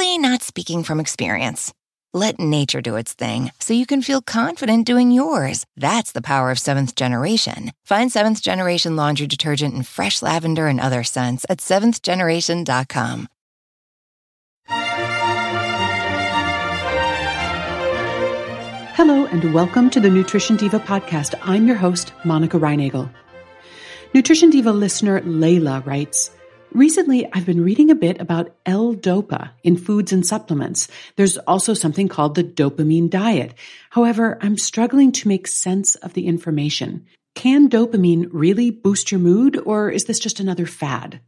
totally not speaking from experience. Let nature do its thing so you can feel confident doing yours. That's the power of seventh generation. Find seventh generation laundry detergent in fresh lavender and other scents at seventhgeneration.com. Hello, and welcome to the Nutrition Diva podcast. I'm your host, Monica Reinagel. Nutrition Diva listener Layla writes, Recently, I've been reading a bit about L-DOPA in foods and supplements. There's also something called the dopamine diet. However, I'm struggling to make sense of the information. Can dopamine really boost your mood, or is this just another fad?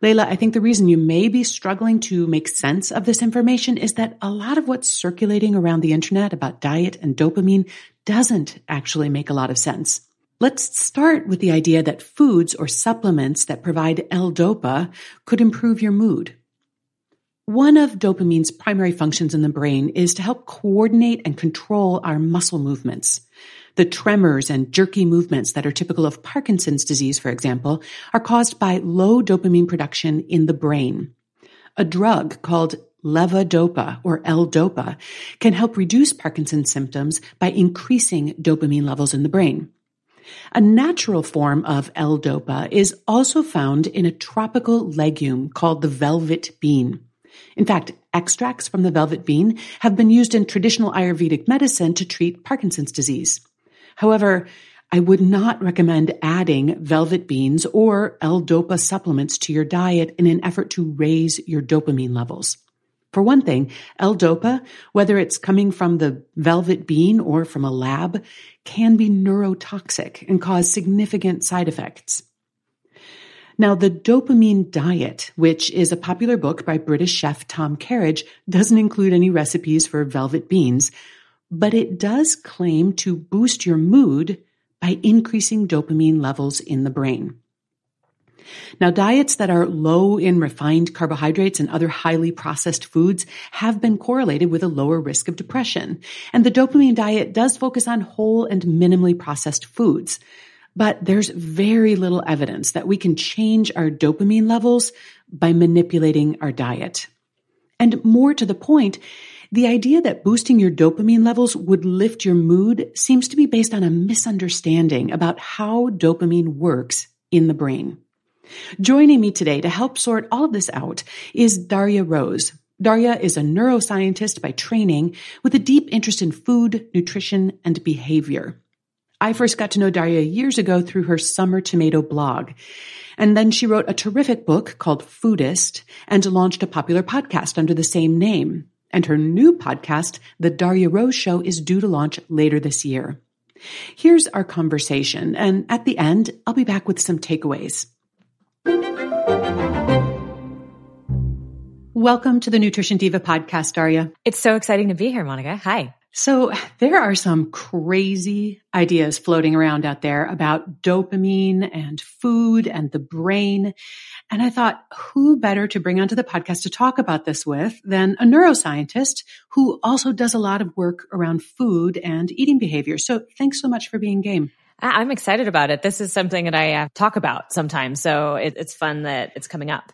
Layla, I think the reason you may be struggling to make sense of this information is that a lot of what's circulating around the internet about diet and dopamine doesn't actually make a lot of sense. Let's start with the idea that foods or supplements that provide L-DOPA could improve your mood. One of dopamine's primary functions in the brain is to help coordinate and control our muscle movements. The tremors and jerky movements that are typical of Parkinson's disease, for example, are caused by low dopamine production in the brain. A drug called levodopa or L-DOPA can help reduce Parkinson's symptoms by increasing dopamine levels in the brain. A natural form of L-DOPA is also found in a tropical legume called the velvet bean. In fact, extracts from the velvet bean have been used in traditional Ayurvedic medicine to treat Parkinson's disease. However, I would not recommend adding velvet beans or L-DOPA supplements to your diet in an effort to raise your dopamine levels. For one thing, L-DOPA, whether it's coming from the velvet bean or from a lab, can be neurotoxic and cause significant side effects. Now, the dopamine diet, which is a popular book by British chef Tom Kerridge, doesn't include any recipes for velvet beans, but it does claim to boost your mood by increasing dopamine levels in the brain. Now, diets that are low in refined carbohydrates and other highly processed foods have been correlated with a lower risk of depression. And the dopamine diet does focus on whole and minimally processed foods. But there's very little evidence that we can change our dopamine levels by manipulating our diet. And more to the point, the idea that boosting your dopamine levels would lift your mood seems to be based on a misunderstanding about how dopamine works in the brain. Joining me today to help sort all of this out is Darya Rose. Darya is a neuroscientist by training with a deep interest in food, nutrition, and behavior. I first got to know Darya years ago through her Summer Tomato blog. And then she wrote a terrific book called Foodist and launched a popular podcast under the same name. And her new podcast, The Darya Rose Show, is due to launch later this year. Here's our conversation, and at the end, I'll be back with some takeaways. Welcome to the Nutrition Diva podcast, Darya. It's so exciting to be here, Monica. Hi. So there are some crazy ideas floating around out there about dopamine and food and the brain. And I thought, who better to bring onto the podcast to talk about this with than a neuroscientist who also does a lot of work around food and eating behavior. So thanks so much for being game. I'm excited about it. This is something that I uh, talk about sometimes. So it, it's fun that it's coming up.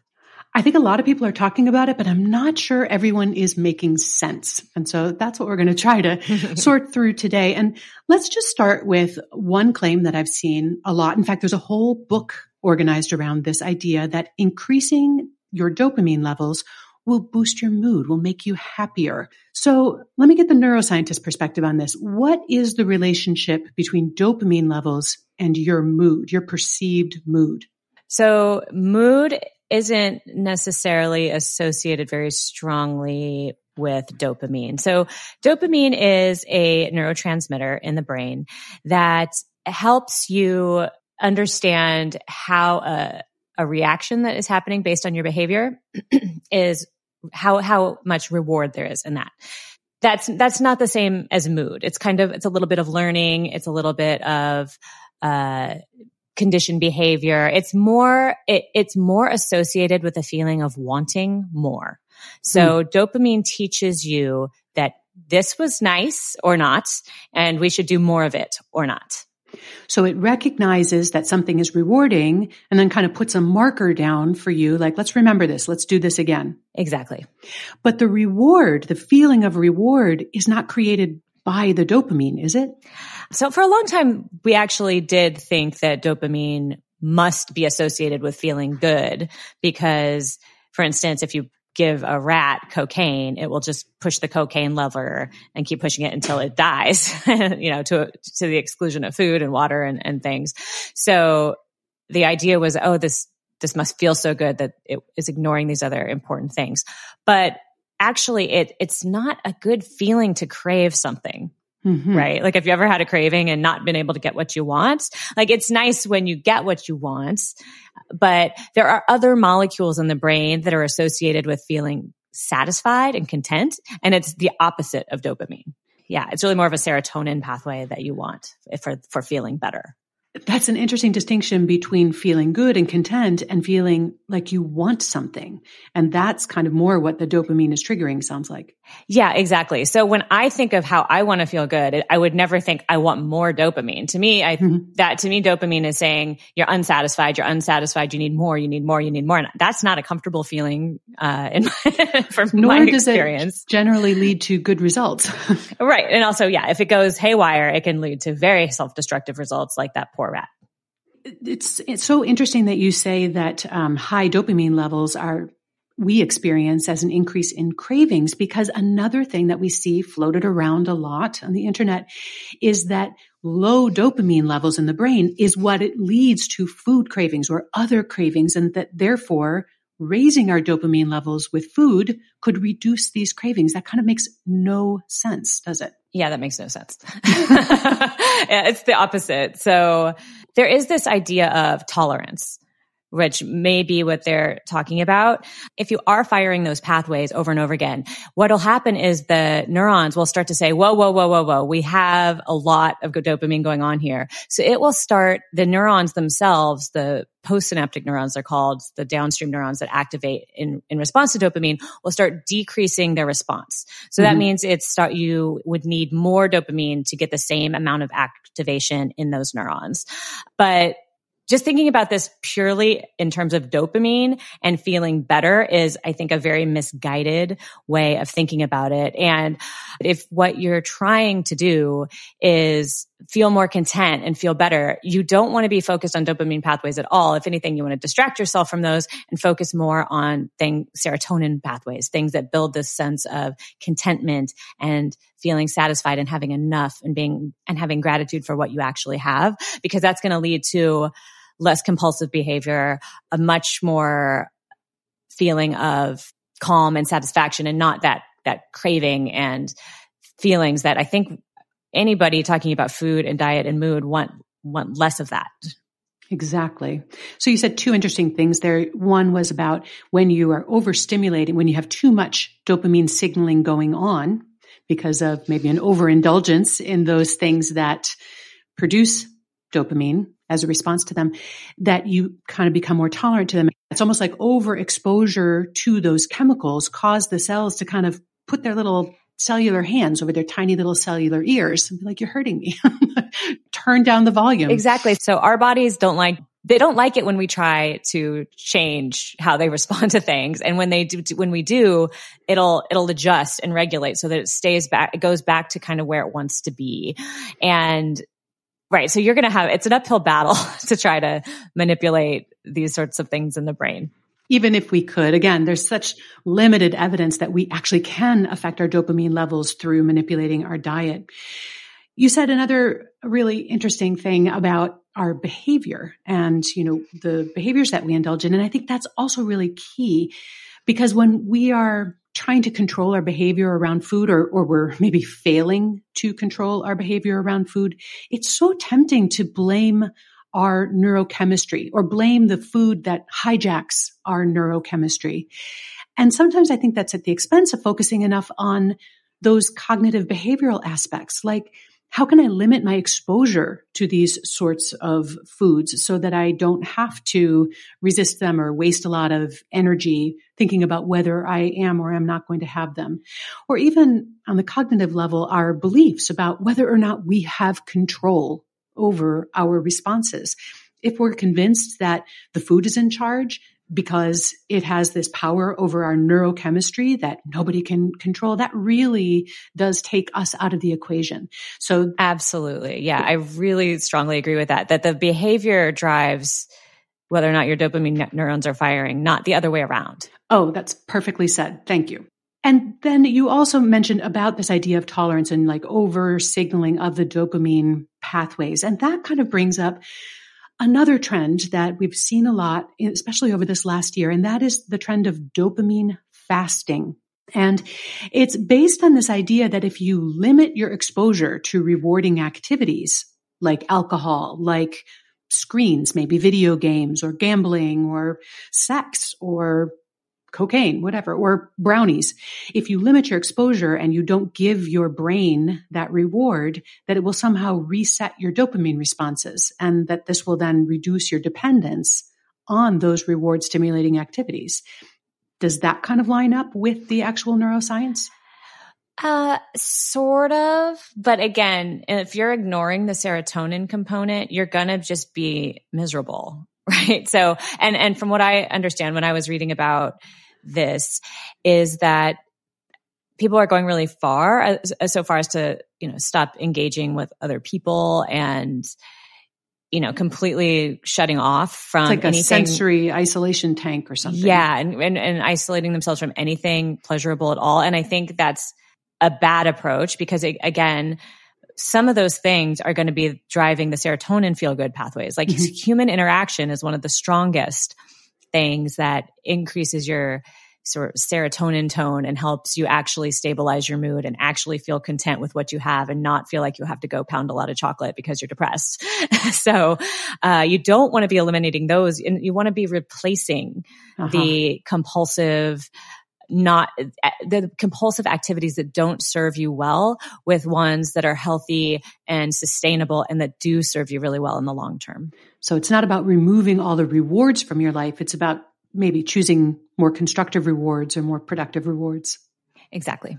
I think a lot of people are talking about it, but I'm not sure everyone is making sense. And so that's what we're going to try to sort through today. And let's just start with one claim that I've seen a lot. In fact, there's a whole book organized around this idea that increasing your dopamine levels will boost your mood, will make you happier. So let me get the neuroscientist perspective on this. What is the relationship between dopamine levels and your mood, your perceived mood? So mood isn't necessarily associated very strongly with dopamine. So dopamine is a neurotransmitter in the brain that helps you understand how a, a reaction that is happening based on your behavior is how, how much reward there is in that that's that's not the same as mood. It's kind of it's a little bit of learning. It's a little bit of uh, conditioned behavior. It's more it, it's more associated with a feeling of wanting more. So mm. dopamine teaches you that this was nice or not, and we should do more of it or not. So it recognizes that something is rewarding and then kind of puts a marker down for you, like, let's remember this. Let's do this again. Exactly. But the reward, the feeling of reward is not created by the dopamine, is it? So for a long time, we actually did think that dopamine must be associated with feeling good because for instance, if you give a rat cocaine, it will just push the cocaine lever and keep pushing it until it dies, you know, to, to the exclusion of food and water and, and things. So the idea was, oh, this, this must feel so good that it is ignoring these other important things. But actually it, it's not a good feeling to crave something. Mm-hmm. Right. Like if you ever had a craving and not been able to get what you want, like it's nice when you get what you want, but there are other molecules in the brain that are associated with feeling satisfied and content. And it's the opposite of dopamine. Yeah. It's really more of a serotonin pathway that you want for, for feeling better. That's an interesting distinction between feeling good and content and feeling like you want something. And that's kind of more what the dopamine is triggering sounds like. Yeah, exactly. So when I think of how I want to feel good, I would never think I want more dopamine. To me, I, mm-hmm. that to me, dopamine is saying you're unsatisfied, you're unsatisfied, you need more, you need more, you need more. And that's not a comfortable feeling, uh, in my, from Nor my does experience. It generally lead to good results. right. And also, yeah, if it goes haywire, it can lead to very self-destructive results like that poor It's, it's so interesting that you say that um, high dopamine levels are we experience as an increase in cravings because another thing that we see floated around a lot on the internet is that low dopamine levels in the brain is what it leads to food cravings or other cravings and that therefore raising our dopamine levels with food could reduce these cravings. That kind of makes no sense, does it? Yeah, that makes no sense. yeah, it's the opposite. So there is this idea of tolerance which may be what they're talking about. If you are firing those pathways over and over again, what'll happen is the neurons will start to say, whoa, whoa, whoa, whoa, whoa, we have a lot of dopamine going on here. So it will start the neurons themselves, the postsynaptic neurons, they're called the downstream neurons that activate in, in response to dopamine will start decreasing their response. So mm-hmm. that means it's start, you would need more dopamine to get the same amount of activation in those neurons. But just thinking about this purely in terms of dopamine and feeling better is, I think, a very misguided way of thinking about it. And if what you're trying to do is feel more content and feel better, you don't want to be focused on dopamine pathways at all. If anything, you want to distract yourself from those and focus more on thing, serotonin pathways, things that build this sense of contentment and feeling satisfied and having enough and being and having gratitude for what you actually have, because that's going to lead to less compulsive behavior, a much more feeling of calm and satisfaction and not that, that craving and feelings that I think anybody talking about food and diet and mood want, want less of that. Exactly. So you said two interesting things there. One was about when you are overstimulating, when you have too much dopamine signaling going on because of maybe an overindulgence in those things that produce dopamine as a response to them, that you kind of become more tolerant to them. It's almost like overexposure to those chemicals cause the cells to kind of put their little cellular hands over their tiny little cellular ears and be like, you're hurting me. Turn down the volume. Exactly. So our bodies don't like they don't like it when we try to change how they respond to things and when they do when we do it'll it'll adjust and regulate so that it stays back it goes back to kind of where it wants to be and Right. So you're going to have, it's an uphill battle to try to manipulate these sorts of things in the brain. Even if we could, again, there's such limited evidence that we actually can affect our dopamine levels through manipulating our diet. You said another really interesting thing about our behavior and, you know, the behaviors that we indulge in. And I think that's also really key because when we are trying to control our behavior around food or, or we're maybe failing to control our behavior around food, it's so tempting to blame our neurochemistry or blame the food that hijacks our neurochemistry. And sometimes I think that's at the expense of focusing enough on those cognitive behavioral aspects, like how can I limit my exposure to these sorts of foods so that I don't have to resist them or waste a lot of energy thinking about whether I am or am not going to have them? Or even on the cognitive level, our beliefs about whether or not we have control over our responses. If we're convinced that the food is in charge, because it has this power over our neurochemistry that nobody can control. That really does take us out of the equation. So absolutely. Yeah. I really strongly agree with that, that the behavior drives whether or not your dopamine neurons are firing, not the other way around. Oh, that's perfectly said. Thank you. And then you also mentioned about this idea of tolerance and like over signaling of the dopamine pathways. And that kind of brings up another trend that we've seen a lot, especially over this last year, and that is the trend of dopamine fasting. And it's based on this idea that if you limit your exposure to rewarding activities like alcohol, like screens, maybe video games or gambling or sex or cocaine, whatever, or brownies. If you limit your exposure and you don't give your brain that reward, that it will somehow reset your dopamine responses and that this will then reduce your dependence on those reward stimulating activities. Does that kind of line up with the actual neuroscience? Uh, sort of. But again, if you're ignoring the serotonin component, you're going to just be miserable. Right. So, and, and from what I understand when I was reading about this is that people are going really far as, as so far as to you know stop engaging with other people and you know completely shutting off from it's like anything. a sensory isolation tank or something yeah and, and and isolating themselves from anything pleasurable at all and i think that's a bad approach because it, again some of those things are going to be driving the serotonin feel good pathways like mm-hmm. human interaction is one of the strongest things that increases your sort of serotonin tone and helps you actually stabilize your mood and actually feel content with what you have and not feel like you have to go pound a lot of chocolate because you're depressed. so uh, you don't want to be eliminating those and you want to be replacing uh-huh. the compulsive not eh, the compulsive activities that don't serve you well with ones that are healthy and sustainable and that do serve you really well in the long term. So it's not about removing all the rewards from your life. It's about maybe choosing more constructive rewards or more productive rewards. Exactly.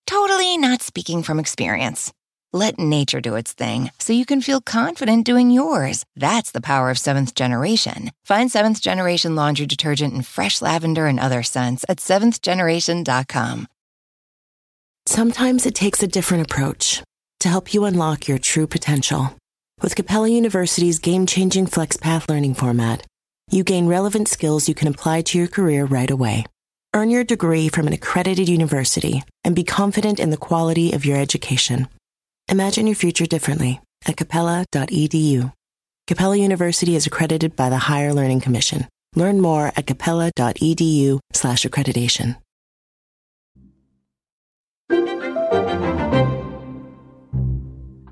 totally not speaking from experience. Let nature do its thing so you can feel confident doing yours. That's the power of seventh generation. Find seventh generation laundry detergent in fresh lavender and other scents at seventhgeneration.com. Sometimes it takes a different approach to help you unlock your true potential. With Capella University's game changing FlexPath learning format, you gain relevant skills you can apply to your career right away. Earn your degree from an accredited university and be confident in the quality of your education. Imagine your future differently at capella.edu. Capella University is accredited by the Higher Learning Commission. Learn more at capella.edu slash accreditation.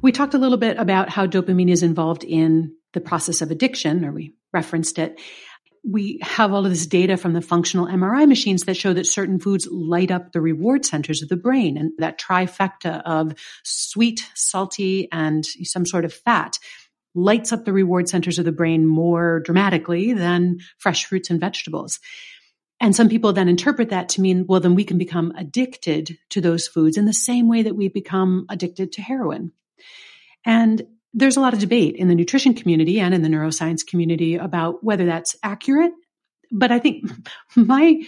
We talked a little bit about how dopamine is involved in the process of addiction, or we referenced it. We have all of this data from the functional MRI machines that show that certain foods light up the reward centers of the brain and that trifecta of sweet, salty, and some sort of fat lights up the reward centers of the brain more dramatically than fresh fruits and vegetables. And some people then interpret that to mean, well, then we can become addicted to those foods in the same way that we become addicted to heroin. And there's a lot of debate in the nutrition community and in the neuroscience community about whether that's accurate. But I think my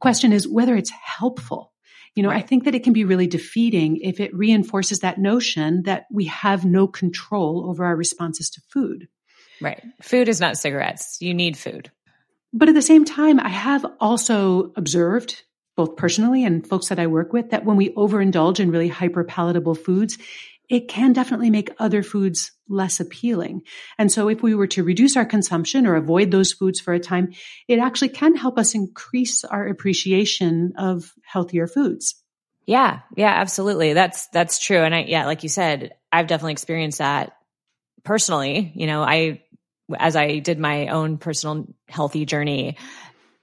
question is whether it's helpful. You know, right. I think that it can be really defeating if it reinforces that notion that we have no control over our responses to food. Right. Food is not cigarettes. You need food. But at the same time, I have also observed both personally and folks that I work with that when we overindulge in really hyper palatable foods, it can definitely make other foods less appealing. And so if we were to reduce our consumption or avoid those foods for a time, it actually can help us increase our appreciation of healthier foods. Yeah, yeah, absolutely. That's that's true. And I yeah, like you said, I've definitely experienced that personally. You know, I as I did my own personal healthy journey,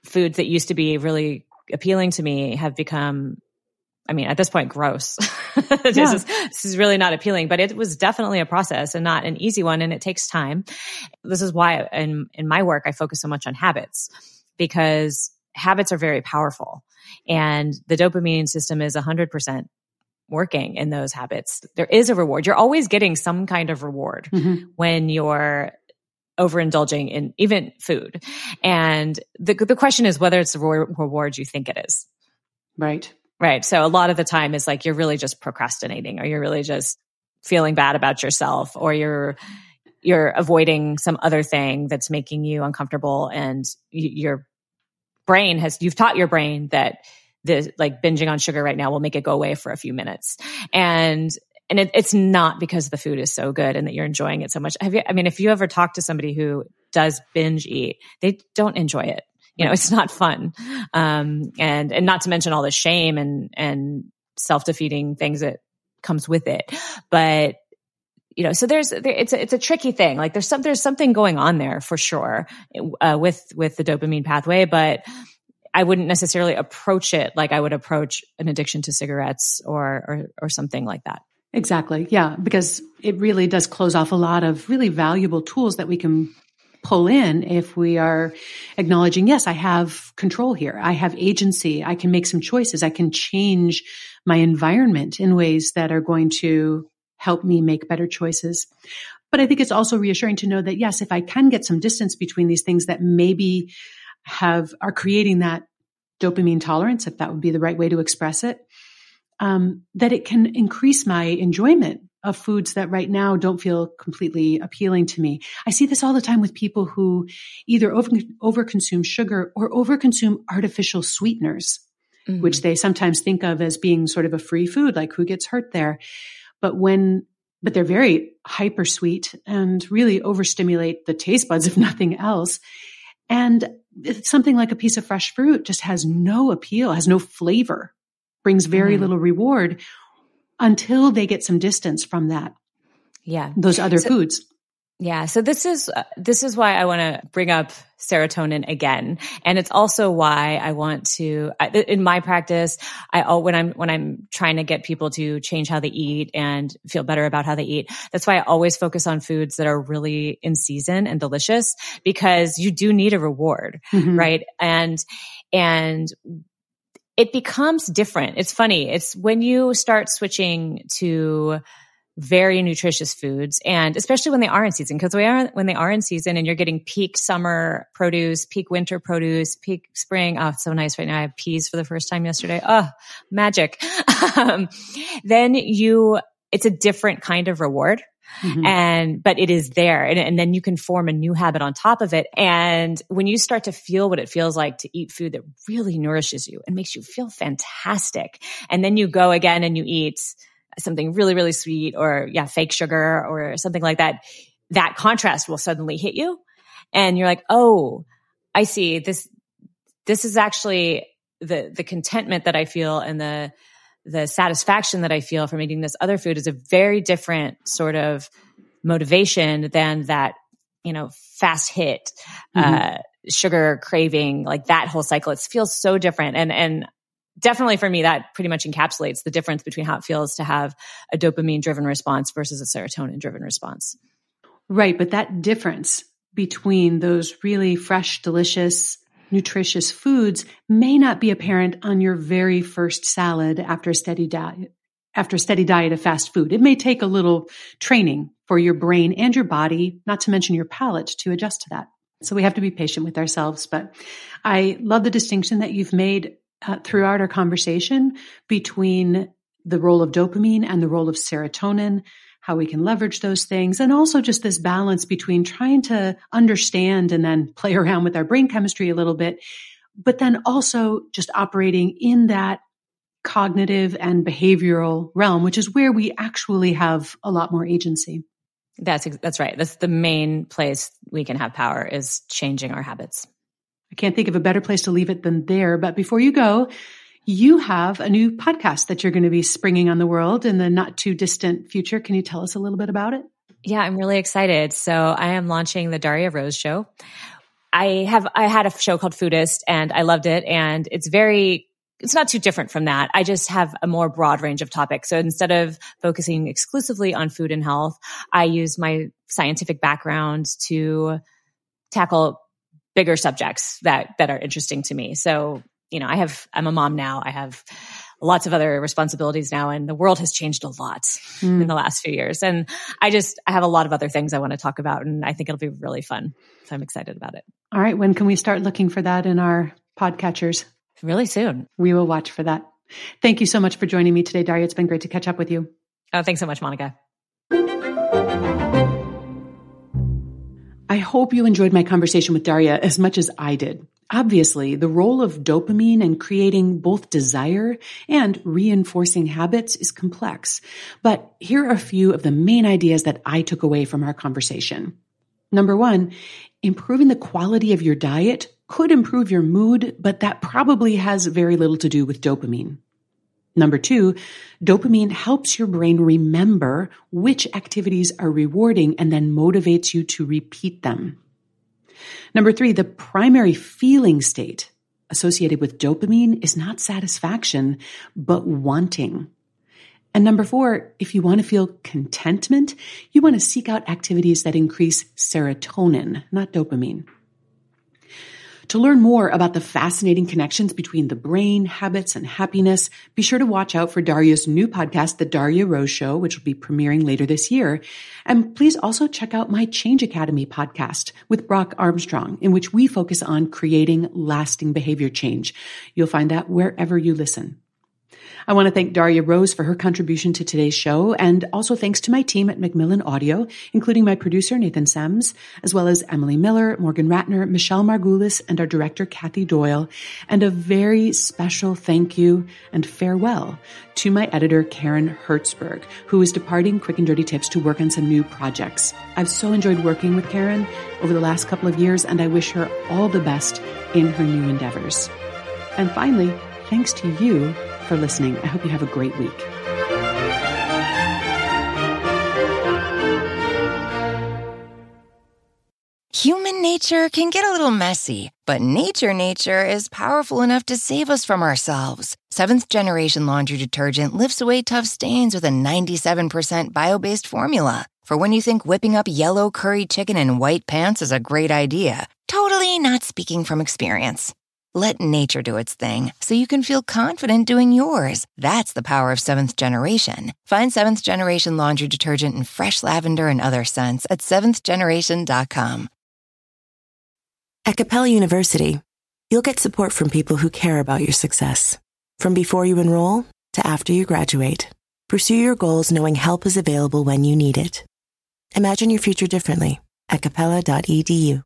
foods that used to be really appealing to me have become I mean, at this point, gross. this, yeah. is, this is really not appealing, but it was definitely a process and not an easy one. And it takes time. This is why in, in my work, I focus so much on habits because habits are very powerful and the dopamine system is 100% working in those habits. There is a reward. You're always getting some kind of reward mm-hmm. when you're overindulging in even food. And the, the question is whether it's the reward you think it is. Right. Right. So a lot of the time is like you're really just procrastinating or you're really just feeling bad about yourself or you're you're avoiding some other thing that's making you uncomfortable and your brain has you've taught your brain that the like binging on sugar right now will make it go away for a few minutes. And and it, it's not because the food is so good and that you're enjoying it so much. Have you i mean if you ever talk to somebody who does binge eat they don't enjoy it you know, it's not fun. Um, and, and not to mention all the shame and, and self-defeating things that comes with it. But, you know, so there's, there, it's a, it's a tricky thing. Like there's some, there's something going on there for sure, uh, with, with the dopamine pathway, but I wouldn't necessarily approach it like I would approach an addiction to cigarettes or, or, or something like that. Exactly. Yeah. Because it really does close off a lot of really valuable tools that we can pull in if we are acknowledging, yes, I have control here. I have agency. I can make some choices. I can change my environment in ways that are going to help me make better choices. But I think it's also reassuring to know that yes, if I can get some distance between these things that maybe have are creating that dopamine tolerance, if that would be the right way to express it, um, that it can increase my enjoyment of foods that right now don't feel completely appealing to me. I see this all the time with people who either over, overconsume sugar or overconsume artificial sweeteners, mm-hmm. which they sometimes think of as being sort of a free food, like who gets hurt there. But when, but they're very hyper sweet and really overstimulate the taste buds, if nothing else. And something like a piece of fresh fruit just has no appeal, has no flavor, brings very mm. little reward until they get some distance from that. Yeah. Those other so, foods. Yeah. So this is, uh, this is why I want to bring up serotonin again. And it's also why I want to, in my practice, I, oh, when I'm, when I'm trying to get people to change how they eat and feel better about how they eat, that's why I always focus on foods that are really in season and delicious because you do need a reward, mm-hmm. right? And, and it becomes different. It's funny. It's when you start switching to very nutritious foods and especially when they are in season because we are when they are in season and you're getting peak summer produce peak winter produce peak spring. Oh it's so nice right now. I have peas for the first time yesterday. Oh magic. Um, then you it's a different kind of reward Mm-hmm. And, but it is there. And, and then you can form a new habit on top of it. And when you start to feel what it feels like to eat food that really nourishes you and makes you feel fantastic, and then you go again and you eat something really, really sweet or yeah, fake sugar or something like that, that contrast will suddenly hit you. And you're like, oh, I see this, this is actually the, the contentment that I feel and the, the satisfaction that I feel from eating this other food is a very different sort of motivation than that, you know, fast hit, mm-hmm. uh, sugar craving, like that whole cycle. It feels so different. And, and definitely for me, that pretty much encapsulates the difference between how it feels to have a dopamine driven response versus a serotonin driven response. Right. But that difference between those really fresh, delicious, nutritious foods may not be apparent on your very first salad after a steady diet. After a steady diet of fast food, it may take a little training for your brain and your body, not to mention your palate, to adjust to that. So we have to be patient with ourselves. But I love the distinction that you've made uh, throughout our conversation between the role of dopamine and the role of serotonin, how we can leverage those things, and also just this balance between trying to understand and then play around with our brain chemistry a little bit, but then also just operating in that cognitive and behavioral realm, which is where we actually have a lot more agency. That's that's right. That's the main place we can have power is changing our habits. I can't think of a better place to leave it than there. But before you go, you have a new podcast that you're going to be springing on the world in the not too distant future. Can you tell us a little bit about it? Yeah, I'm really excited. So I am launching the Darya Rose show. I have I had a show called Foodist and I loved it and it's very it's not too different from that. I just have a more broad range of topics. So instead of focusing exclusively on food and health, I use my scientific background to tackle bigger subjects that that are interesting to me. So, you know, I have I'm a mom now. I have lots of other responsibilities now and the world has changed a lot mm. in the last few years. And I just I have a lot of other things I want to talk about and I think it'll be really fun. So I'm excited about it. All right, when can we start looking for that in our podcatchers? Really soon. We will watch for that. Thank you so much for joining me today, Darya. It's been great to catch up with you. Oh, thanks so much, Monica. I hope you enjoyed my conversation with Darya as much as I did. Obviously, the role of dopamine in creating both desire and reinforcing habits is complex. But here are a few of the main ideas that I took away from our conversation. Number one, improving the quality of your diet could improve your mood, but that probably has very little to do with dopamine. Number two, dopamine helps your brain remember which activities are rewarding and then motivates you to repeat them. Number three, the primary feeling state associated with dopamine is not satisfaction, but wanting. And number four, if you want to feel contentment, you want to seek out activities that increase serotonin, not dopamine. To learn more about the fascinating connections between the brain, habits, and happiness, be sure to watch out for Darya's new podcast, The Darya Rose Show, which will be premiering later this year. And please also check out my Change Academy podcast with Brock Armstrong, in which we focus on creating lasting behavior change. You'll find that wherever you listen. I want to thank Darya Rose for her contribution to today's show, and also thanks to my team at Macmillan Audio, including my producer, Nathan Sems, as well as Emily Miller, Morgan Ratner, Michelle Margulis, and our director, Kathy Doyle. And a very special thank you and farewell to my editor, Karen Hertzberg, who is departing Quick and Dirty Tips to work on some new projects. I've so enjoyed working with Karen over the last couple of years, and I wish her all the best in her new endeavors. And finally, thanks to you for listening. I hope you have a great week. Human nature can get a little messy, but nature nature is powerful enough to save us from ourselves. Seventh generation laundry detergent lifts away tough stains with a 97% bio based formula. For when you think whipping up yellow curry chicken in white pants is a great idea, totally not speaking from experience. Let nature do its thing so you can feel confident doing yours. That's the power of seventh generation. Find seventh generation laundry detergent in fresh lavender and other scents at seventhgeneration.com. At Capella University, you'll get support from people who care about your success. From before you enroll to after you graduate, pursue your goals knowing help is available when you need it. Imagine your future differently at capella.edu.